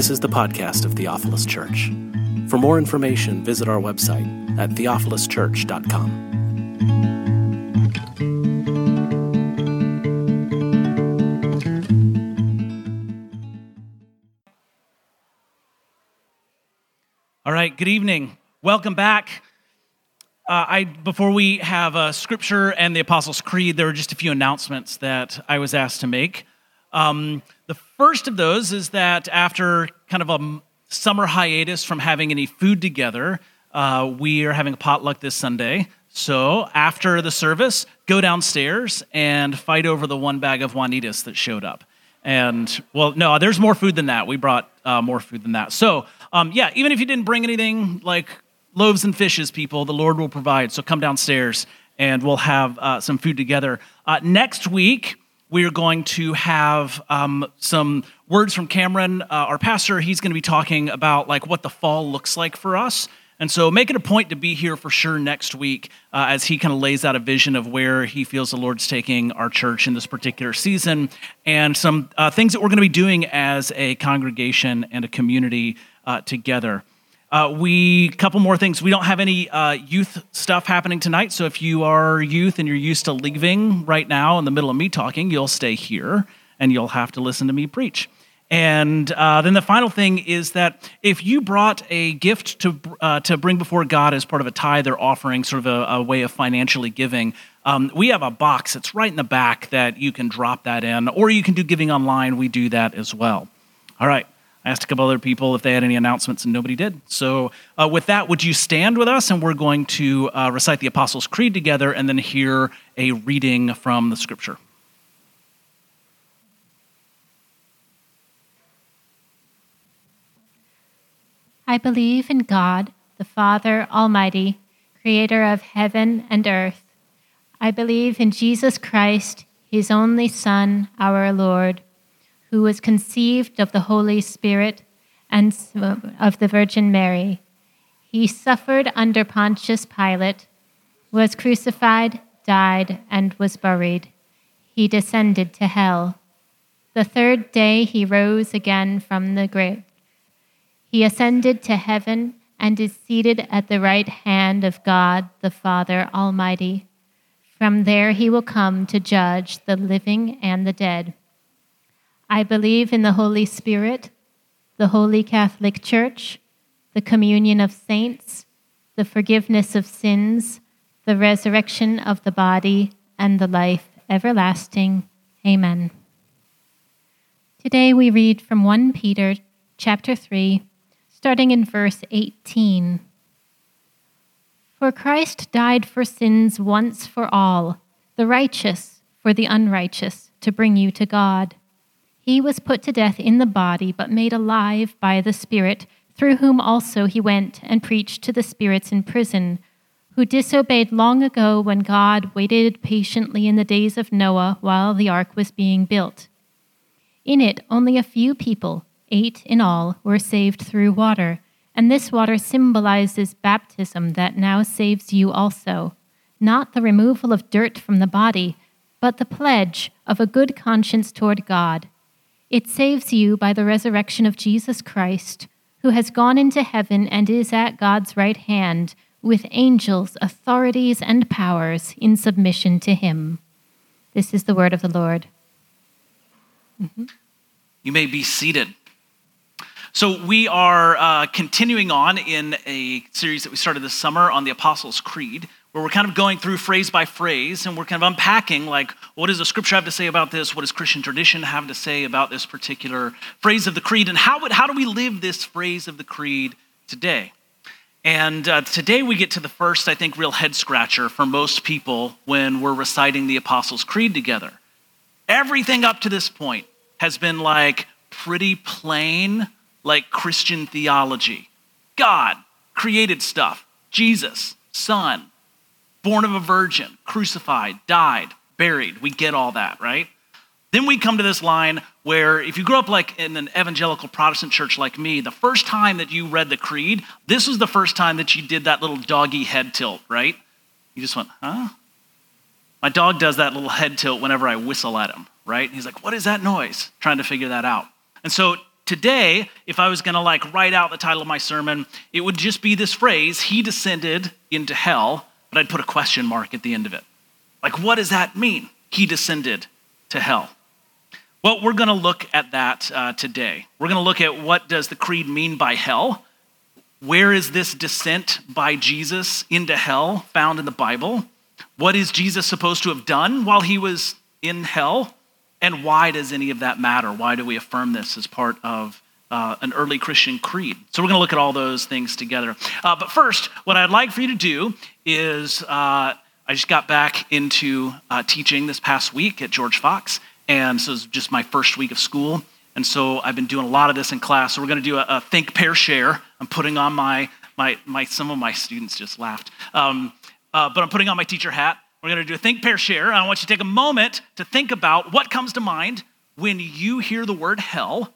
This is the podcast of Theophilus Church. For more information, visit our website at theophiluschurch.com. All right, good evening. Welcome back. Uh, I, before we have a scripture and the Apostles' Creed, there are just a few announcements that I was asked to make. Um, the first of those is that after kind of a summer hiatus from having any food together, uh, we are having a potluck this Sunday. So after the service, go downstairs and fight over the one bag of Juanitas that showed up. And well, no, there's more food than that. We brought uh, more food than that. So um, yeah, even if you didn't bring anything like loaves and fishes, people, the Lord will provide. So come downstairs and we'll have uh, some food together. Uh, next week, we are going to have um, some words from Cameron, uh, our pastor. He's going to be talking about like what the fall looks like for us. And so make it a point to be here for sure next week uh, as he kind of lays out a vision of where he feels the Lord's taking our church in this particular season and some uh, things that we're going to be doing as a congregation and a community uh, together. Uh, we couple more things. We don't have any uh, youth stuff happening tonight, so if you are youth and you're used to leaving right now in the middle of me talking, you'll stay here and you'll have to listen to me preach. And uh, then the final thing is that if you brought a gift to, uh, to bring before God as part of a tithe or offering, sort of a, a way of financially giving, um, we have a box that's right in the back that you can drop that in, or you can do giving online. We do that as well. All right. I asked a couple other people if they had any announcements, and nobody did. So, uh, with that, would you stand with us? And we're going to uh, recite the Apostles' Creed together and then hear a reading from the scripture. I believe in God, the Father Almighty, creator of heaven and earth. I believe in Jesus Christ, his only Son, our Lord, who was conceived of the Holy Spirit and of the Virgin Mary. He suffered under Pontius Pilate, was crucified, died, and was buried. He descended to hell. The third day he rose again from the grave. He ascended to heaven and is seated at the right hand of God the Father Almighty. From there he will come to judge the living and the dead. I believe in the Holy Spirit, the Holy Catholic Church, the communion of saints, the forgiveness of sins, the resurrection of the body, and the life everlasting. Amen. Today we read from 1 Peter chapter 3 starting in verse 18. For Christ died for sins once for all, the righteous for the unrighteous, to bring you to God. He was put to death in the body, but made alive by the Spirit, through whom also he went and preached to the spirits in prison, who disobeyed long ago when God waited patiently in the days of Noah while the ark was being built. In it, only a few people eight in all, were saved through water, and this water symbolizes baptism that now saves you also, not the removal of dirt from the body, but the pledge of a good conscience toward God. It saves you by the resurrection of Jesus Christ, who has gone into heaven and is at God's right hand, with angels, authorities, and powers in submission to him. This is the word of the Lord. Mm-hmm. You may be seated. So, we are uh, continuing on in a series that we started this summer on the Apostles' Creed, where we're kind of going through phrase by phrase and we're kind of unpacking, like, what does the scripture have to say about this? What does Christian tradition have to say about this particular phrase of the creed? And how, would, how do we live this phrase of the creed today? And uh, today we get to the first, I think, real head scratcher for most people when we're reciting the Apostles' Creed together. Everything up to this point has been like pretty plain like Christian theology. God created stuff, Jesus, Son, born of a virgin, crucified, died, buried. We get all that, right? Then we come to this line where if you grew up like in an evangelical Protestant church like me, the first time that you read the creed, this was the first time that you did that little doggy head tilt, right? You just went, huh? My dog does that little head tilt whenever I whistle at him, right? He's like, what is that noise? Trying to figure that out. And so today, if I was to like write out the title of my sermon, it would just be this phrase, He descended into hell, but I'd put a question mark at the end of it. Like, what does that mean? He descended to hell. Well, we're going to look at that uh, today. We're going to look at what does the creed mean by hell? Where is this descent by Jesus into hell found in the Bible? What is Jesus supposed to have done while he was in hell? And why does any of that matter? Why do we affirm this as part of uh, an early Christian creed? So we're going to look at all those things together. Uh, but first, what I'd like for you to do is uh, I just got back into uh, teaching this past week at George Fox. And so it's just my first week of school. And so I've been doing a lot of this in class. So we're going to do a, a, think, pair, share. I'm putting on my, my, my some of my students just laughed. Um, uh, but I'm putting on my teacher hat. We're going to do a think, pair, share. I want you to take a moment to think about what comes to mind when you hear the word hell.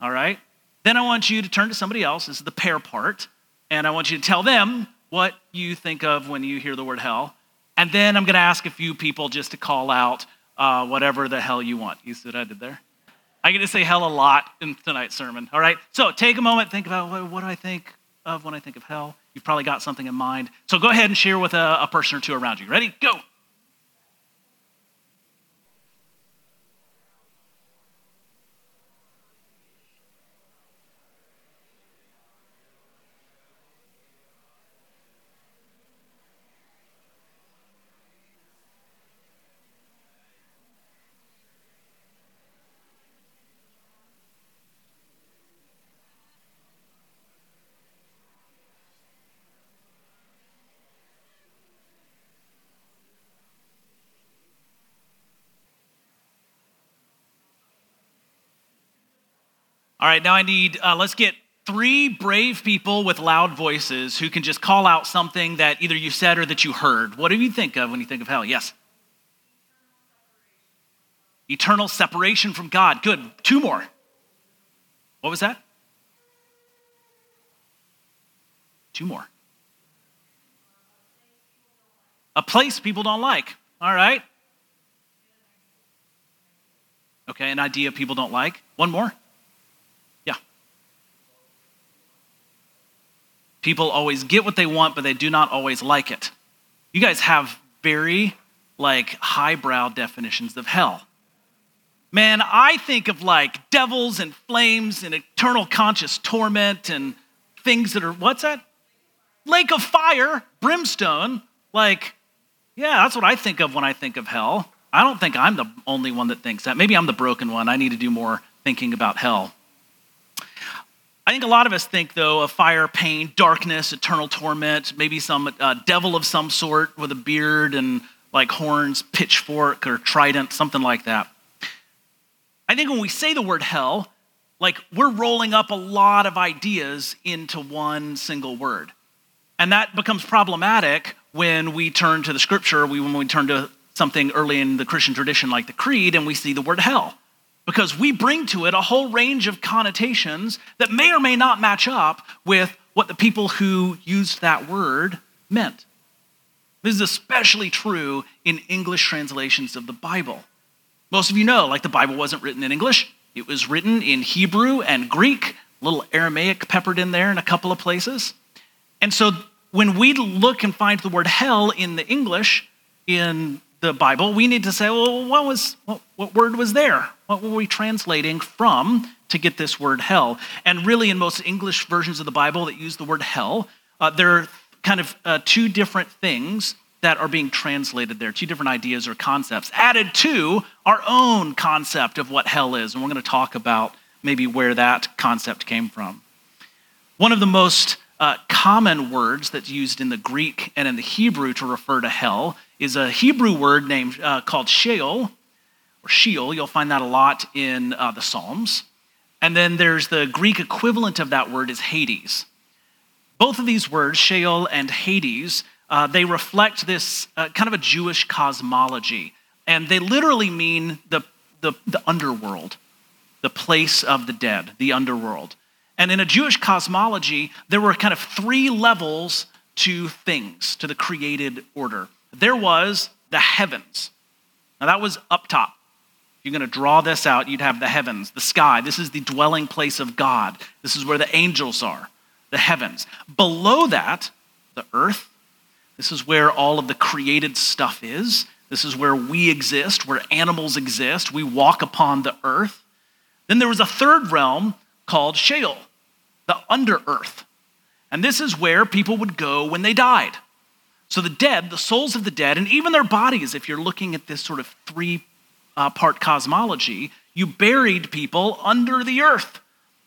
All right? Then I want you to turn to somebody else. This is the pair part. And I want you to tell them what you think of when you hear the word hell. And then I'm going to ask a few people just to call out uh, whatever the hell you want. You see what I did there? I get to say hell a lot in tonight's sermon. All right? So take a moment, think about what, what do I think of when I think of hell? You've probably got something in mind. So go ahead and share with a, a person or two around you. Ready? Go. All right, now I need, uh, let's get three brave people with loud voices who can just call out something that either you said or that you heard. What do you think of when you think of hell? Yes. Eternal separation from God. Good. Two more. What was that? Two more. A place people don't like. All right. Okay, an idea people don't like. One more. People always get what they want, but they do not always like it. You guys have very like highbrow definitions of hell. Man, I think of like devils and flames and eternal conscious torment and things that are what's that? Lake of fire, brimstone. Like, yeah, that's what I think of when I think of hell. I don't think I'm the only one that thinks that. Maybe I'm the broken one. I need to do more thinking about hell. I think a lot of us think, though, of fire, pain, darkness, eternal torment, maybe some uh, devil of some sort with a beard and like horns, pitchfork, or trident, something like that. I think when we say the word hell, like we're rolling up a lot of ideas into one single word. And that becomes problematic when we turn to the scripture, when we turn to something early in the Christian tradition like the creed, and we see the word hell because we bring to it a whole range of connotations that may or may not match up with what the people who used that word meant. This is especially true in English translations of the Bible. Most of you know, like the Bible wasn't written in English, it was written in Hebrew and Greek, a little Aramaic peppered in there in a couple of places. And so when we look and find the word hell in the English, in the Bible, we need to say, well, what was what, what, word was there? What were we translating from to get this word hell? And really, in most English versions of the Bible that use the word hell, uh, there are kind of uh, two different things that are being translated there, two different ideas or concepts added to our own concept of what hell is. And we're going to talk about maybe where that concept came from. One of the most uh, common words that's used in the Greek and in the Hebrew to refer to hell is a Hebrew word named uh, called Sheol or Sheol. You'll find that a lot in uh, the Psalms. And then there's the Greek equivalent of that word is Hades. Both of these words, Sheol and Hades, uh, they reflect this uh, kind of a Jewish cosmology. And they literally mean the, the, the underworld, the place of the dead, the underworld. And in a Jewish cosmology, there were kind of three levels to things, to the created order. There was the heavens. Now, that was up top. you're going to draw this out, you'd have the heavens, the sky. This is the dwelling place of God. This is where the angels are, the heavens. Below that, the earth. This is where all of the created stuff is. This is where we exist, where animals exist. We walk upon the earth. Then there was a third realm called Sheol, the under earth. And this is where people would go when they died. So the dead, the souls of the dead, and even their bodies, if you're looking at this sort of three uh, part cosmology, you buried people under the earth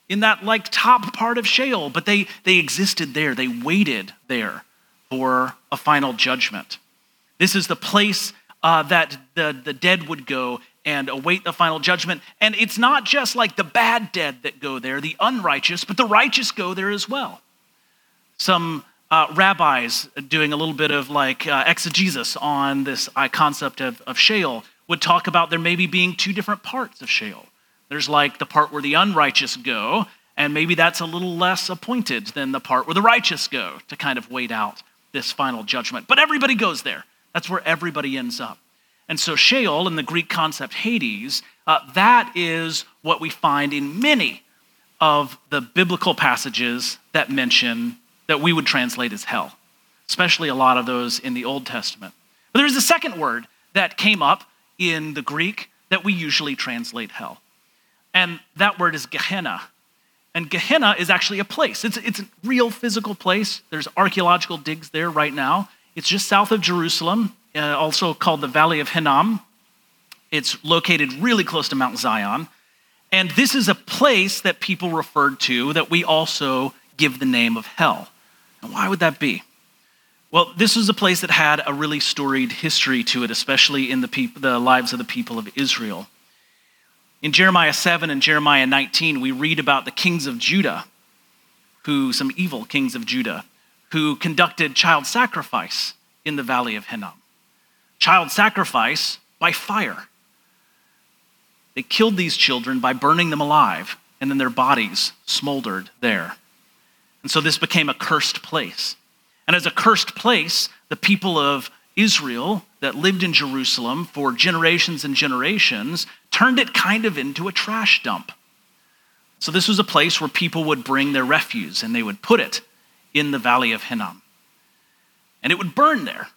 in that like top part of Sheol, but they, they existed there. They waited there for a final judgment. This is the place uh, that the, the dead would go and await the final judgment. And it's not just like the bad dead that go there, the unrighteous, but the righteous go there as well. Some uh, rabbis doing a little bit of like uh, exegesis on this uh, concept of, of Sheol would talk about there maybe being two different parts of Sheol. There's like the part where the unrighteous go, and maybe that's a little less appointed than the part where the righteous go to kind of wait out this final judgment. But everybody goes there. That's where everybody ends up. And so Sheol, in the Greek concept Hades, uh, that is what we find in many of the biblical passages that mention that we would translate as hell, especially a lot of those in the Old Testament. But there's a second word that came up in the Greek that we usually translate hell. And that word is Gehenna. And Gehenna is actually a place. It's, it's a real physical place. There's archaeological digs there right now. It's just south of Jerusalem, uh, also called the Valley of Hinnom. It's located really close to Mount Zion. And this is a place that people referred to that we also give the name of hell. And why would that be? Well, this was a place that had a really storied history to it, especially in the, peop- the lives of the people of Israel. In Jeremiah 7 and Jeremiah 19, we read about the kings of Judah, who, some evil kings of Judah, who conducted child sacrifice in the valley of Hinnom. Child sacrifice by fire. They killed these children by burning them alive, and then their bodies smoldered there. And so this became a cursed place. And as a cursed place, the people of Israel that lived in Jerusalem for generations and generations turned it kind of into a trash dump. So this was a place where people would bring their refuse and they would put it in the valley of Hinnom. And it would burn there.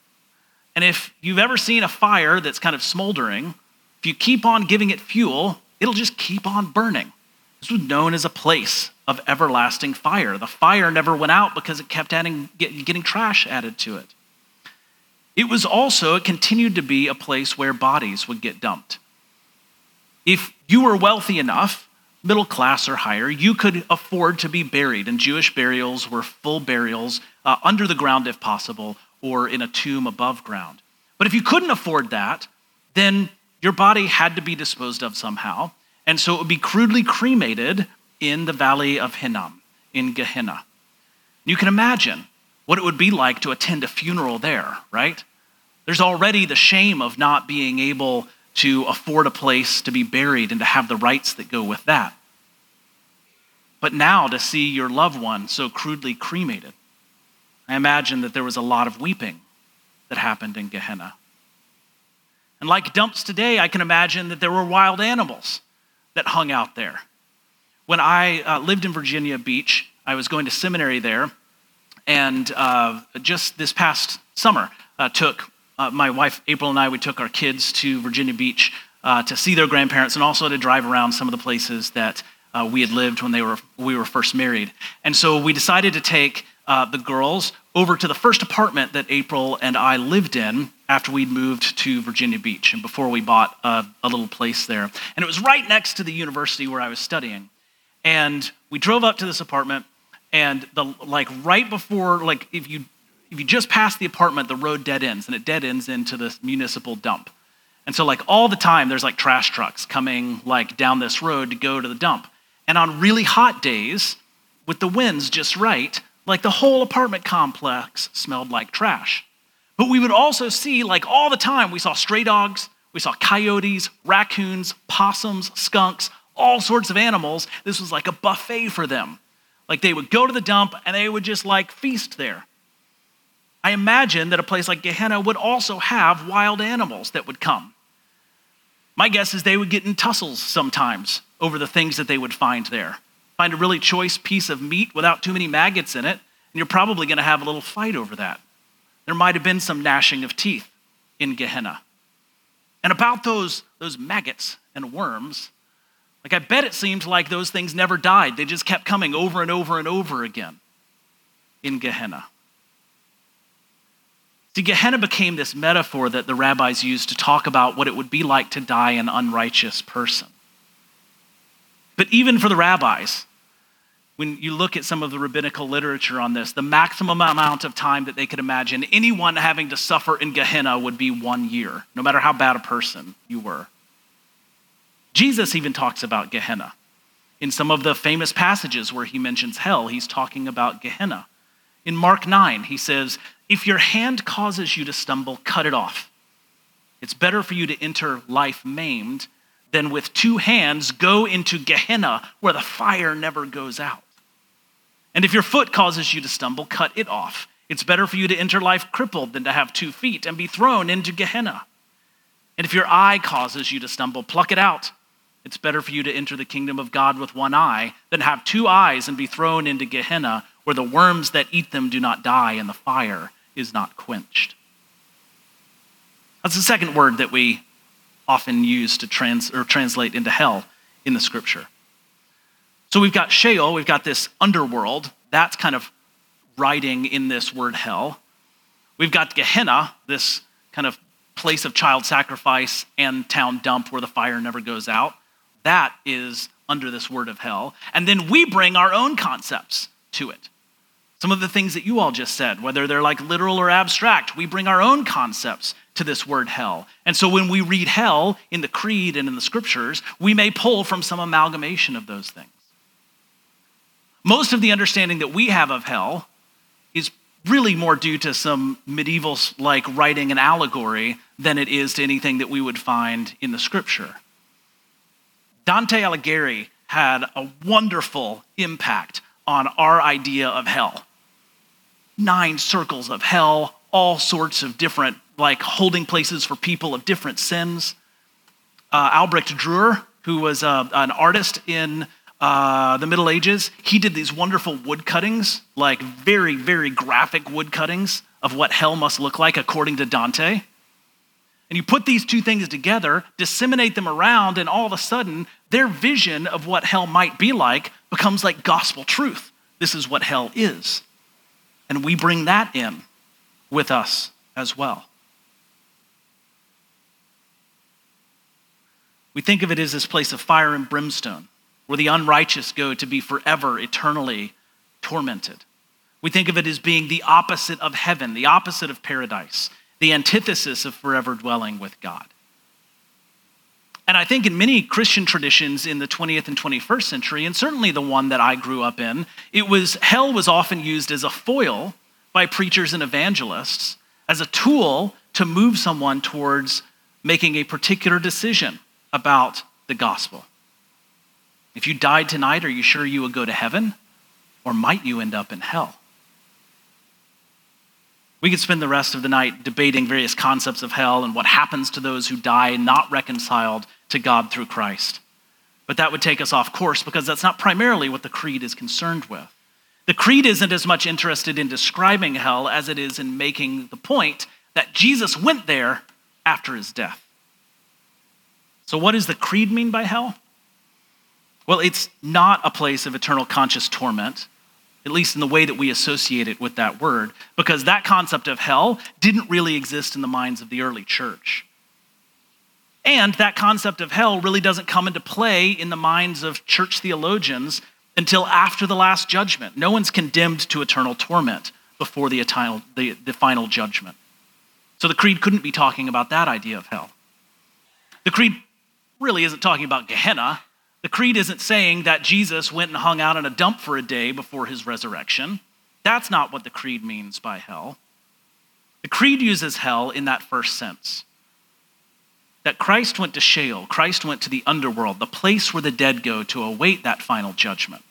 And if you've ever seen a fire that's kind of smoldering, if you keep on giving it fuel, it'll just keep on burning. This was known as a place of everlasting fire. The fire never went out because it kept adding, getting trash added to it. It was also, it continued to be a place where bodies would get dumped. If you were wealthy enough, middle class or higher, you could afford to be buried, and Jewish burials were full burials uh, under the ground if possible, or in a tomb above ground. But if you couldn't afford that, then your body had to be disposed of somehow, and so it would be crudely cremated in the valley of Hinnom, in Gehenna. You can imagine what it would be like to attend a funeral there, right? There's already the shame of not being able to afford a place to be buried and to have the rites that go with that. But now to see your loved one so crudely cremated, I imagine that there was a lot of weeping that happened in Gehenna. And like dumps today, I can imagine that there were wild animals that hung out there when I uh, lived in Virginia Beach, I was going to seminary there, and uh, just this past summer, uh, took uh, my wife April and I. We took our kids to Virginia Beach uh, to see their grandparents, and also to drive around some of the places that uh, we had lived when they were we were first married. And so we decided to take the girls over to the first apartment that April and I lived in after we'd moved to Virginia Beach and before we bought a, a little place there. And it was right next to the university where I was studying. And we drove up to this apartment, and the like right before like if you if you just pass the apartment, the road dead ends, and it dead ends into this municipal dump. And so like all the time, there's like trash trucks coming like down this road to go to the dump. And on really hot days, with the winds just right, like the whole apartment complex smelled like trash. But we would also see, like all the time, we saw stray dogs, we saw coyotes, raccoons, possums, skunks, all sorts of animals. This was like a buffet for them. Like they would go to the dump and they would just like feast there. I imagine that a place like Gehenna would also have wild animals that would come. My guess is they would get in tussles sometimes over the things that they would find there. Find a really choice piece of meat without too many maggots in it, and you're probably going to have a little fight over that. There might have been some gnashing of teeth in Gehenna. And about those, those maggots and worms, like I bet it seemed like those things never died. They just kept coming over and over and over again in Gehenna. See, Gehenna became this metaphor that the rabbis used to talk about what it would be like to die an unrighteous person. But even for the rabbis, when you look at some of the rabbinical literature on this, the maximum amount of time that they could imagine anyone having to suffer in Gehenna would be one year, no matter how bad a person you were. Jesus even talks about Gehenna. In some of the famous passages where he mentions hell, he's talking about Gehenna. In Mark 9, he says, If your hand causes you to stumble, cut it off. It's better for you to enter life maimed than with two hands go into Gehenna where the fire never goes out. And if your foot causes you to stumble, cut it off. It's better for you to enter life crippled than to have two feet and be thrown into Gehenna. And if your eye causes you to stumble, pluck it out. It's better for you to enter the kingdom of God with one eye than have two eyes and be thrown into Gehenna where the worms that eat them do not die and the fire is not quenched. That's the second word that we often use to trans, or translate into hell in the scripture. So we've got Sheol, we've got this underworld. That's kind of writing in this word hell. We've got Gehenna, this kind of place of child sacrifice and town dump where the fire never goes out. That is under this word of hell. And then we bring our own concepts to it. Some of the things that you all just said, whether they're like literal or abstract, we bring our own concepts to this word hell. And so when we read hell in the creed and in the scriptures, we may pull from some amalgamation of those things. Most of the understanding that we have of hell is really more due to some medieval like writing and allegory than it is to anything that we would find in the scripture. Dante Alighieri had a wonderful impact on our idea of hell nine circles of hell, all sorts of different, like holding places for people of different sins. Uh, Albrecht Dürer, who was uh, an artist in uh, the Middle Ages, he did these wonderful wood cuttings, like very, very graphic wood cuttings of what hell must look like according to Dante. And you put these two things together, disseminate them around, and all of a sudden, their vision of what hell might be like becomes like gospel truth. This is what hell is. And we bring that in with us as well. We think of it as this place of fire and brimstone, where the unrighteous go to be forever, eternally tormented. We think of it as being the opposite of heaven, the opposite of paradise, the antithesis of forever dwelling with God. And I think in many Christian traditions in the 20th and 21st century, and certainly the one that I grew up in, it was hell was often used as a foil by preachers and evangelists as a tool to move someone towards making a particular decision about the gospel. If you died tonight, are you sure you would go to heaven? Or might you end up in hell? We could spend the rest of the night debating various concepts of hell and what happens to those who die not reconciled to God through Christ. But that would take us off course because that's not primarily what the creed is concerned with. The creed isn't as much interested in describing hell as it is in making the point that Jesus went there after his death. So, what does the creed mean by hell? Well, it's not a place of eternal conscious torment at least in the way that we associate it with that word, because that concept of hell didn't really exist in the minds of the early church. And that concept of hell really doesn't come into play in the minds of church theologians until after the last judgment. No one's condemned to eternal torment before the, eternal, the, the final judgment. So the creed couldn't be talking about that idea of hell. The creed really isn't talking about Gehenna, the creed isn't saying that Jesus went and hung out in a dump for a day before his resurrection. That's not what the creed means by hell. The creed uses hell in that first sense that Christ went to Sheol, Christ went to the underworld, the place where the dead go to await that final judgment.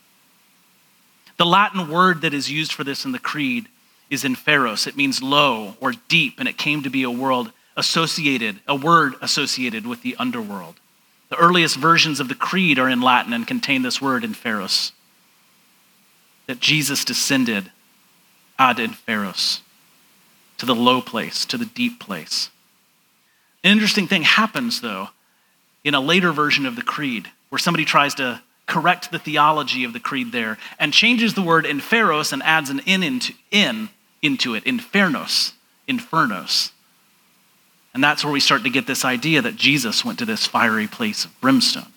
The Latin word that is used for this in the creed is inferos. It means low or deep, and it came to be a world associated, a word associated with the underworld. The earliest versions of the creed are in Latin and contain this word inferos. That Jesus descended ad inferos, to the low place, to the deep place. An interesting thing happens, though, in a later version of the creed, where somebody tries to correct the theology of the creed there and changes the word inferos and adds an in into, in into it, infernos, infernos. And that's where we start to get this idea that Jesus went to this fiery place of brimstone,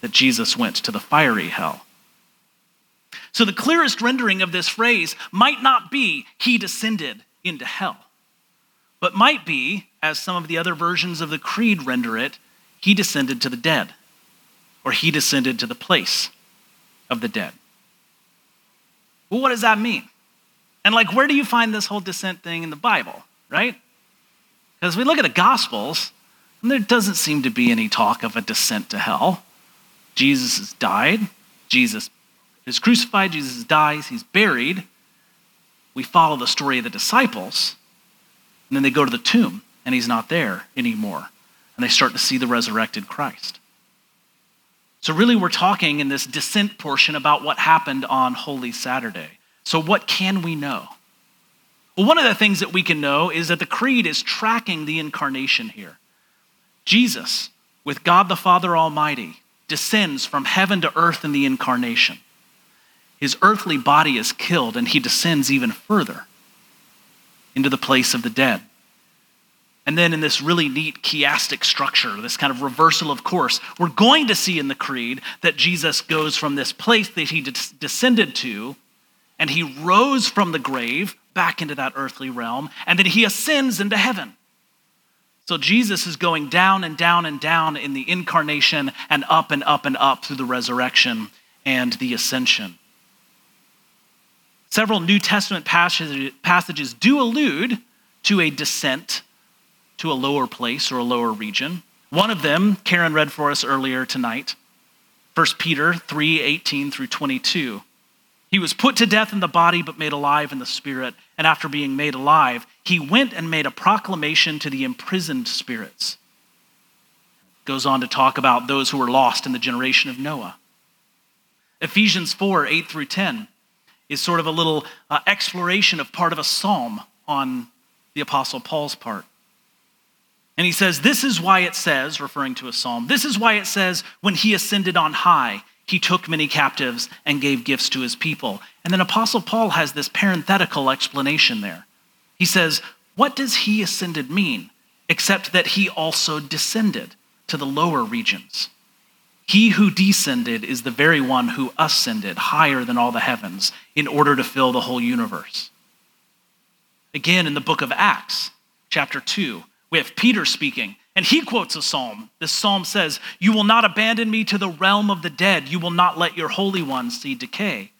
that Jesus went to the fiery hell. So the clearest rendering of this phrase might not be he descended into hell, but might be, as some of the other versions of the creed render it, he descended to the dead, or he descended to the place of the dead. Well, what does that mean? And like, where do you find this whole descent thing in the Bible, right? Because we look at the Gospels, there doesn't seem to be any talk of a descent to hell. Jesus has died, Jesus is crucified, Jesus dies, he's buried. We follow the story of the disciples, and then they go to the tomb, and he's not there anymore. And they start to see the resurrected Christ. So, really, we're talking in this descent portion about what happened on Holy Saturday. So, what can we know? Well, one of the things that we can know is that the Creed is tracking the incarnation here. Jesus, with God the Father Almighty, descends from heaven to earth in the incarnation. His earthly body is killed, and he descends even further into the place of the dead. And then in this really neat chiastic structure, this kind of reversal of course, we're going to see in the creed that Jesus goes from this place that he descended to and he rose from the grave back into that earthly realm, and then he ascends into heaven. So Jesus is going down and down and down in the incarnation and up and up and up through the resurrection and the ascension. Several New Testament passages do allude to a descent to a lower place or a lower region. One of them, Karen read for us earlier tonight, 1 Peter 3 18 through 22. He was put to death in the body, but made alive in the spirit. And after being made alive, he went and made a proclamation to the imprisoned spirits. Goes on to talk about those who were lost in the generation of Noah. Ephesians 4 8 through 10 is sort of a little uh, exploration of part of a psalm on the Apostle Paul's part. And he says, This is why it says, referring to a psalm, this is why it says, when he ascended on high, he took many captives and gave gifts to his people. And then Apostle Paul has this parenthetical explanation there. He says, What does he ascended mean? Except that he also descended to the lower regions. He who descended is the very one who ascended higher than all the heavens in order to fill the whole universe. Again, in the book of Acts, chapter 2, we have Peter speaking, and he quotes a psalm. This psalm says, You will not abandon me to the realm of the dead. You will not let your Holy One see decay.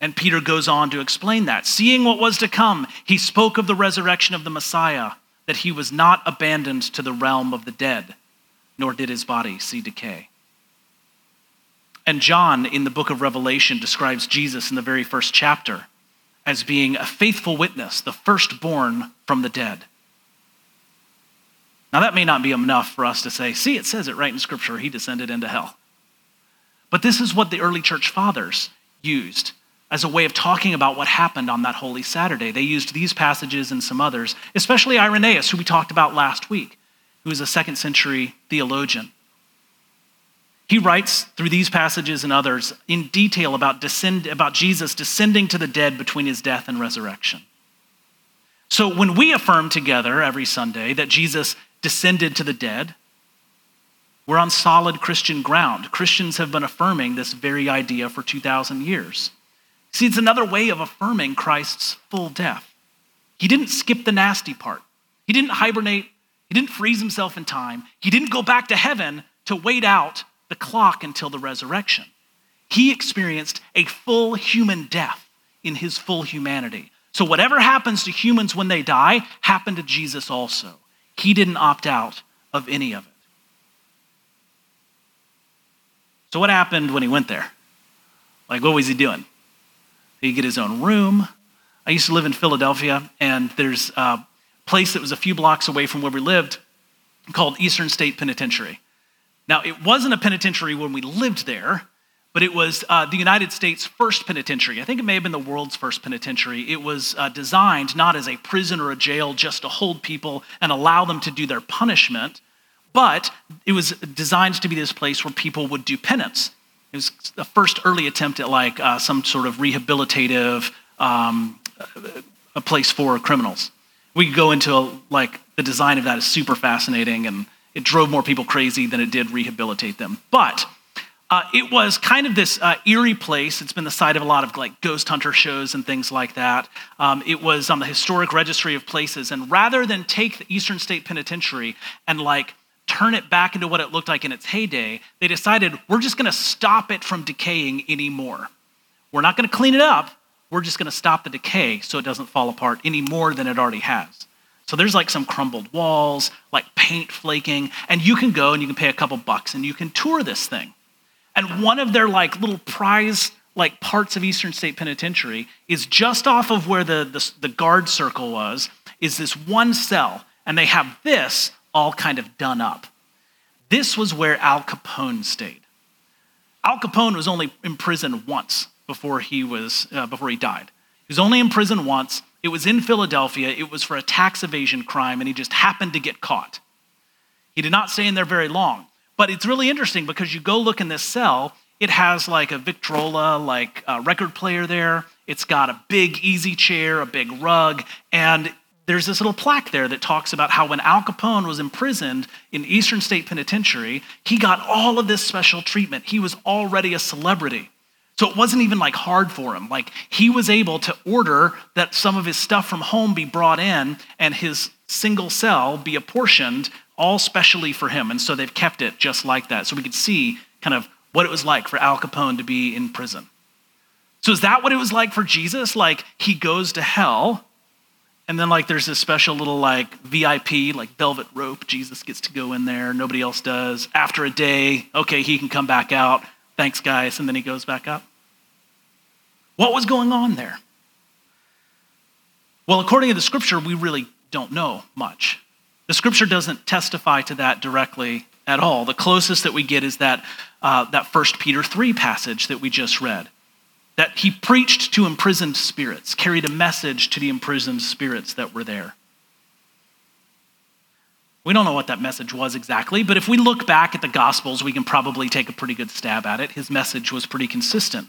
And Peter goes on to explain that. Seeing what was to come, he spoke of the resurrection of the Messiah, that he was not abandoned to the realm of the dead, nor did his body see decay. And John, in the book of Revelation, describes Jesus in the very first chapter as being a faithful witness, the firstborn from the dead. Now, that may not be enough for us to say, see, it says it right in Scripture, he descended into hell. But this is what the early church fathers used as a way of talking about what happened on that Holy Saturday. They used these passages and some others, especially Irenaeus, who we talked about last week, who is a second century theologian. He writes through these passages and others in detail about, descend, about Jesus descending to the dead between his death and resurrection. So when we affirm together every Sunday that Jesus descended to the dead. We're on solid Christian ground. Christians have been affirming this very idea for 2,000 years. See, it's another way of affirming Christ's full death. He didn't skip the nasty part, he didn't hibernate, he didn't freeze himself in time, he didn't go back to heaven to wait out the clock until the resurrection. He experienced a full human death in his full humanity. So, whatever happens to humans when they die happened to Jesus also. He didn't opt out of any of it. So, what happened when he went there? Like, what was he doing? He get his own room? I used to live in Philadelphia, and there's a place that was a few blocks away from where we lived called Eastern State Penitentiary. Now, it wasn't a penitentiary when we lived there, but it was uh, the United States' first penitentiary. I think it may have been the world's first penitentiary. It was uh, designed not as a prison or a jail just to hold people and allow them to do their punishment, but it was designed to be this place where people would do penance. It was the first early attempt at like uh, some sort of rehabilitative um, a place for criminals. We could go into a, like the design of that is super fascinating, and it drove more people crazy than it did rehabilitate them. But uh, it was kind of this uh, eerie place. It's been the site of a lot of like ghost hunter shows and things like that. Um, it was on the historic registry of places, and rather than take the Eastern State Penitentiary and like turn it back into what it looked like in its heyday, they decided we're just going to stop it from decaying anymore. We're not going to clean it up. We're just going to stop the decay so it doesn't fall apart any more than it already has. So there's like some crumbled walls, like paint flaking, and you can go and you can pay a couple bucks and you can tour this thing. And one of their like little prize like parts of Eastern State Penitentiary is just off of where the, the, the guard circle was, is this one cell, and they have this all kind of done up. This was where Al Capone stayed. Al Capone was only in prison once before he was uh, before he died. He was only in prison once. It was in Philadelphia. It was for a tax evasion crime, and he just happened to get caught. He did not stay in there very long. But it's really interesting because you go look in this cell, it has like a Victrola, like a record player there. It's got a big easy chair, a big rug, and there's this little plaque there that talks about how when Al Capone was imprisoned in Eastern State Penitentiary, he got all of this special treatment. He was already a celebrity. So it wasn't even like hard for him. Like he was able to order that some of his stuff from home be brought in and his single cell be apportioned all specially for him. And so they've kept it just like that. So we could see kind of what it was like for Al Capone to be in prison. So is that what it was like for Jesus? Like he goes to hell and then like there's this special little like VIP, like velvet rope. Jesus gets to go in there. Nobody else does. After a day, okay, he can come back out. Thanks, guys. And then he goes back up. What was going on there? Well, according to the scripture, we really don't know much. The scripture doesn't testify to that directly at all. The closest that we get is that, uh, that 1 Peter 3 passage that we just read that he preached to imprisoned spirits, carried a message to the imprisoned spirits that were there. We don't know what that message was exactly, but if we look back at the Gospels, we can probably take a pretty good stab at it. His message was pretty consistent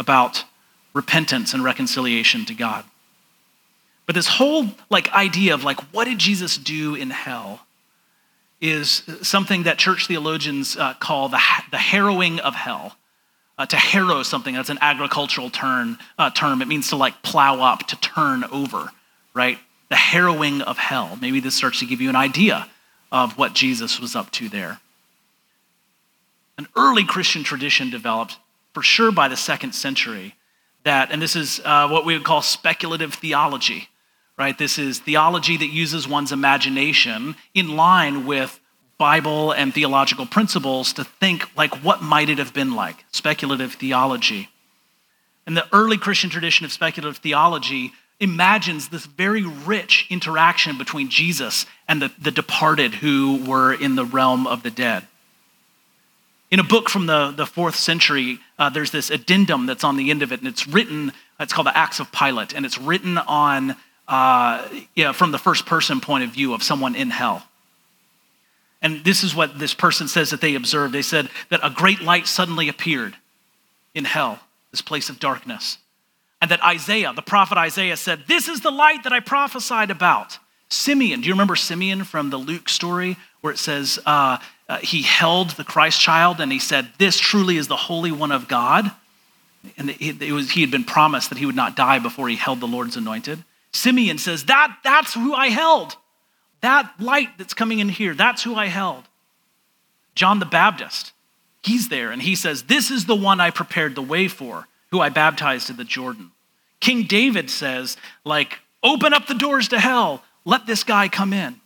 about repentance and reconciliation to God. But this whole like idea of like what did Jesus do in hell is something that church theologians uh, call the, the harrowing of hell uh, to harrow something. That's an agricultural term, uh, term. It means to like plow up, to turn over, right? The harrowing of hell. Maybe this starts to give you an idea of what Jesus was up to there. An early Christian tradition developed, for sure by the second century, that, and this is uh, what we would call speculative theology, right? This is theology that uses one's imagination in line with Bible and theological principles to think like what might it have been like, speculative theology. And the early Christian tradition of speculative theology imagines this very rich interaction between Jesus and the, the departed who were in the realm of the dead. In a book from the, the fourth century, uh, there's this addendum that's on the end of it, and it's written, it's called the Acts of Pilate, and it's written on, uh, yeah, from the first person point of view of someone in hell. And this is what this person says that they observed. They said that a great light suddenly appeared in hell, this place of darkness. And that Isaiah, the prophet Isaiah, said, This is the light that I prophesied about. Simeon, do you remember Simeon from the Luke story where it says uh, uh, he held the Christ child and he said, This truly is the Holy One of God? And it, it was, he had been promised that he would not die before he held the Lord's anointed. Simeon says, that, That's who I held. That light that's coming in here, that's who I held. John the Baptist, he's there and he says, This is the one I prepared the way for, who I baptized in the Jordan. King David says, like, open up the doors to hell, let this guy come in.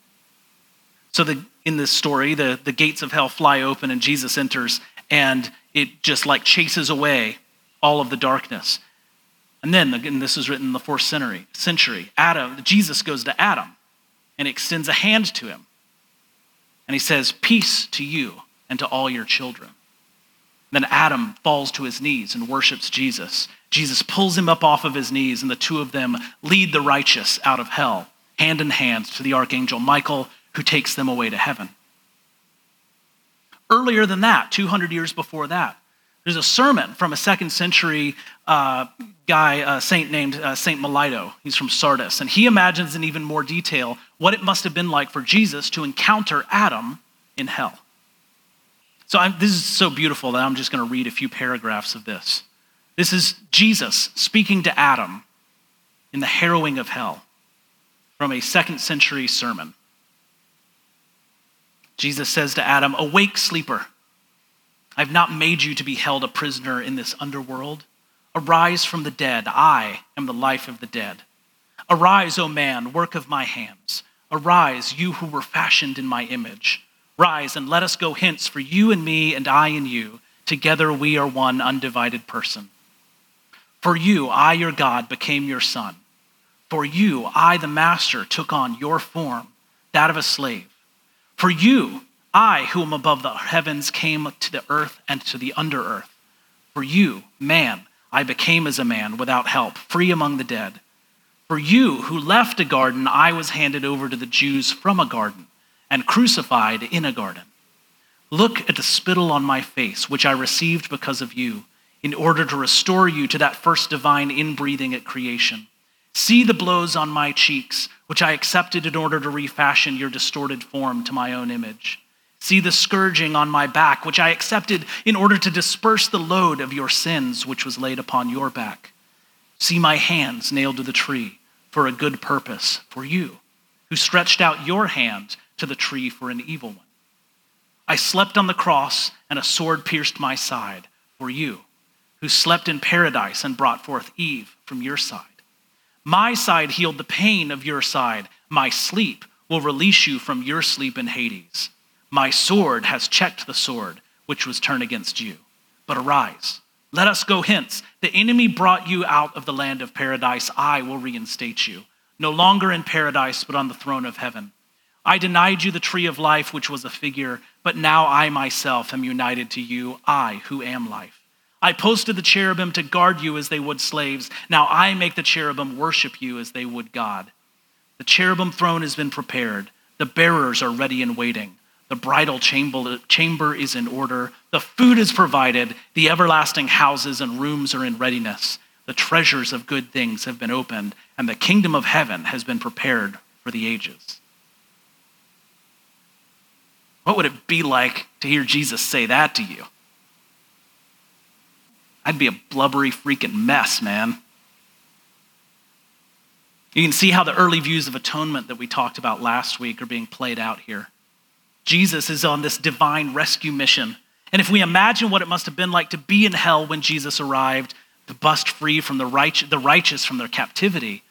So the, in this story, the, the gates of hell fly open and Jesus enters and it just like chases away all of the darkness. And then, again, this is written in the fourth century, century, Adam, Jesus goes to Adam and extends a hand to him. And he says, Peace to you and to all your children. Then Adam falls to his knees and worships Jesus. Jesus pulls him up off of his knees, and the two of them lead the righteous out of hell, hand in hand to the archangel Michael, who takes them away to heaven. Earlier than that, 200 years before that, there's a sermon from a second century uh, guy, a saint named uh, Saint Melito. He's from Sardis, and he imagines in even more detail what it must have been like for Jesus to encounter Adam in hell. So I'm, this is so beautiful that I'm just going to read a few paragraphs of this. This is Jesus speaking to Adam in the harrowing of hell from a second century sermon. Jesus says to Adam, Awake, sleeper. I've not made you to be held a prisoner in this underworld. Arise from the dead. I am the life of the dead. Arise, O man, work of my hands. Arise, you who were fashioned in my image. Rise and let us go hence, for you and me and I and you, together we are one undivided person. For you, I, your God, became your son. For you, I, the master, took on your form, that of a slave. For you, I, who am above the heavens, came to the earth and to the under earth. For you, man, I became as a man without help, free among the dead. For you, who left a garden, I was handed over to the Jews from a garden and crucified in a garden. Look at the spittle on my face, which I received because of you, in order to restore you to that first divine inbreathing at creation. See the blows on my cheeks, which I accepted in order to refashion your distorted form to my own image. See the scourging on my back, which I accepted in order to disperse the load of your sins, which was laid upon your back. See my hands nailed to the tree for a good purpose, for you, who stretched out your hand to the tree for an evil one. I slept on the cross, and a sword pierced my side, for you, who slept in paradise and brought forth Eve from your side. My side healed the pain of your side. My sleep will release you from your sleep in Hades. My sword has checked the sword which was turned against you. But arise, let us go hence. The enemy brought you out of the land of paradise. I will reinstate you, no longer in paradise, but on the throne of heaven. I denied you the tree of life, which was a figure, but now I myself am united to you, I who am life. I posted the cherubim to guard you as they would slaves. Now I make the cherubim worship you as they would God. The cherubim throne has been prepared, the bearers are ready and waiting. The bridal chamber, is in order. The food is provided. The everlasting houses and rooms are in readiness. The treasures of good things have been opened, and the kingdom of heaven has been prepared for the ages. What would it be like to hear Jesus say that to you? I'd be a blubbery freaking mess, man. You can see how the early views of atonement that we talked about last week are being played out here. Jesus is on this divine rescue mission. And if we imagine what it must have been like to be in hell when Jesus arrived, to bust free from the, right, the righteous from their captivity,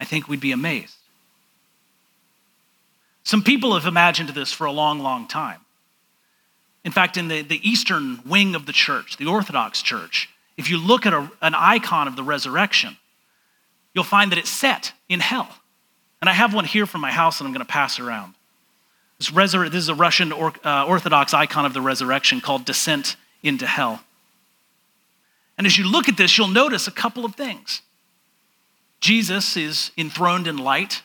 I think we'd be amazed. Some people have imagined this for a long, long time. In fact, in the, the eastern wing of the church, the Orthodox Church, if you look at a, an icon of the resurrection, you'll find that it's set in hell. And I have one here from my house and I'm going to pass around. This, resur- this is a Russian or, uh, Orthodox icon of the resurrection called Descent into Hell. And as you look at this, you'll notice a couple of things. Jesus is enthroned in light,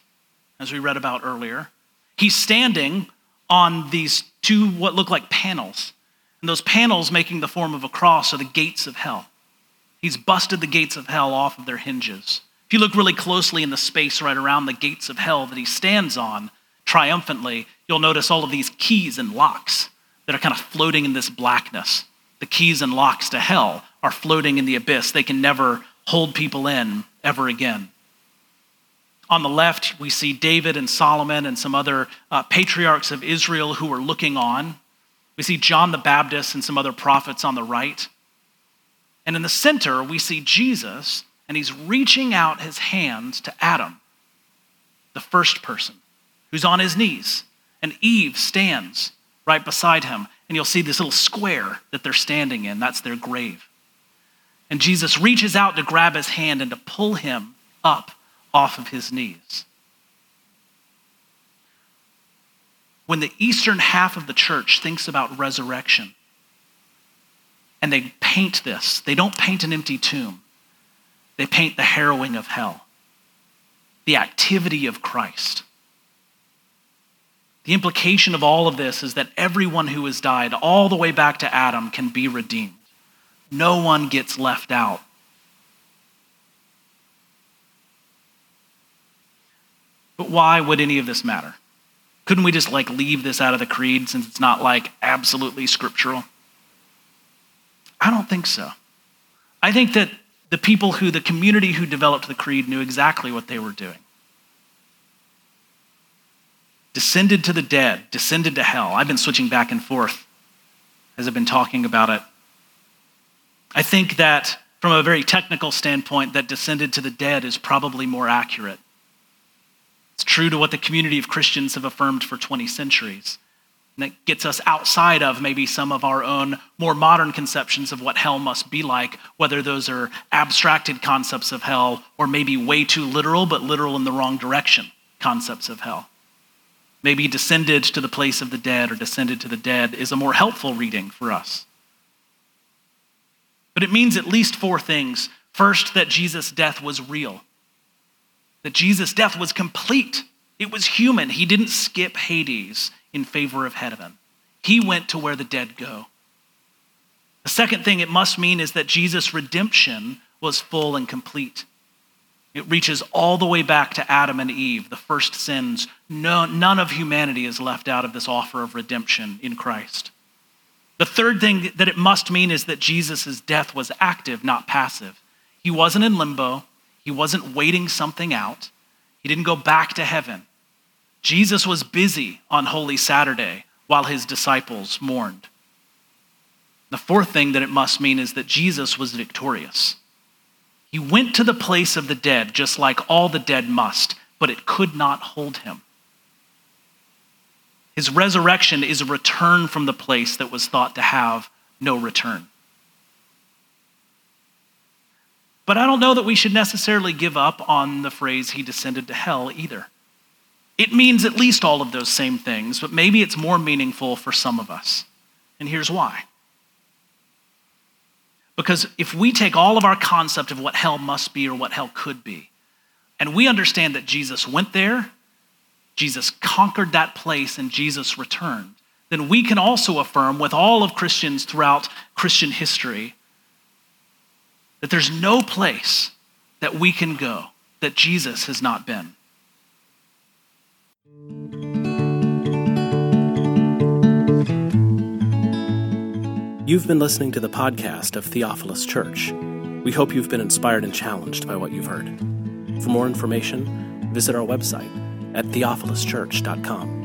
as we read about earlier. He's standing on these two, what look like panels. And those panels, making the form of a cross, are the gates of hell. He's busted the gates of hell off of their hinges. If you look really closely in the space right around the gates of hell that he stands on triumphantly, you'll notice all of these keys and locks that are kind of floating in this blackness. The keys and locks to hell are floating in the abyss. They can never hold people in ever again. On the left, we see David and Solomon and some other uh, patriarchs of Israel who are looking on. We see John the Baptist and some other prophets on the right. And in the center, we see Jesus, and he's reaching out his hands to Adam, the first person, who's on his knees and Eve stands right beside him. And you'll see this little square that they're standing in. That's their grave. And Jesus reaches out to grab his hand and to pull him up off of his knees. when the eastern half of the church thinks about resurrection and they paint this, they don't paint an empty tomb, they paint the harrowing of hell, the activity of Christ. The implication of all of this is that everyone who has died, all the way back to Adam, can be redeemed. No one gets left out. But why would any of this matter? Couldn't we just like leave this out of the creed since it's not like absolutely scriptural? I don't think so. I think that the people who, the community who developed the creed knew exactly what they were doing. Descended to the dead, descended to hell. I've been switching back and forth as I've been talking about it. I think that from a very technical standpoint, that descended to the dead is probably more accurate. It's true to what the community of Christians have affirmed for 20 centuries. And that gets us outside of maybe some of our own more modern conceptions of what hell must be like, whether those are abstracted concepts of hell or maybe way too literal, but literal in the wrong direction concepts of hell. Maybe descended to the place of the dead or descended to the dead is a more helpful reading for us. But it means at least four things. First, that Jesus' death was real that Jesus' death was complete. It was human. He didn't skip Hades in favor of heaven, he went to where the dead go. The second thing it must mean is that Jesus' redemption was full and complete. It reaches all the way back to Adam and Eve, the first sins. No, none of humanity is left out of this offer of redemption in Christ. The third thing that it must mean is that Jesus' death was active, not passive. He wasn't in limbo, he wasn't waiting something out, he didn't go back to heaven. Jesus was busy on Holy Saturday while his disciples mourned. The fourth thing that it must mean is that Jesus was victorious. He went to the place of the dead just like all the dead must, but it could not hold him. His resurrection is a return from the place that was thought to have no return. But I don't know that we should necessarily give up on the phrase, he descended to hell either. It means at least all of those same things, but maybe it's more meaningful for some of us. And here's why. Because if we take all of our concept of what hell must be or what hell could be, and we understand that Jesus went there, Jesus conquered that place, and Jesus returned, then we can also affirm with all of Christians throughout Christian history that there's no place that we can go that Jesus has not been. You've been listening to the podcast of Theophilus Church. We hope you've been inspired and challenged by what you've heard. For more information, visit our website at theophiluschurch.com.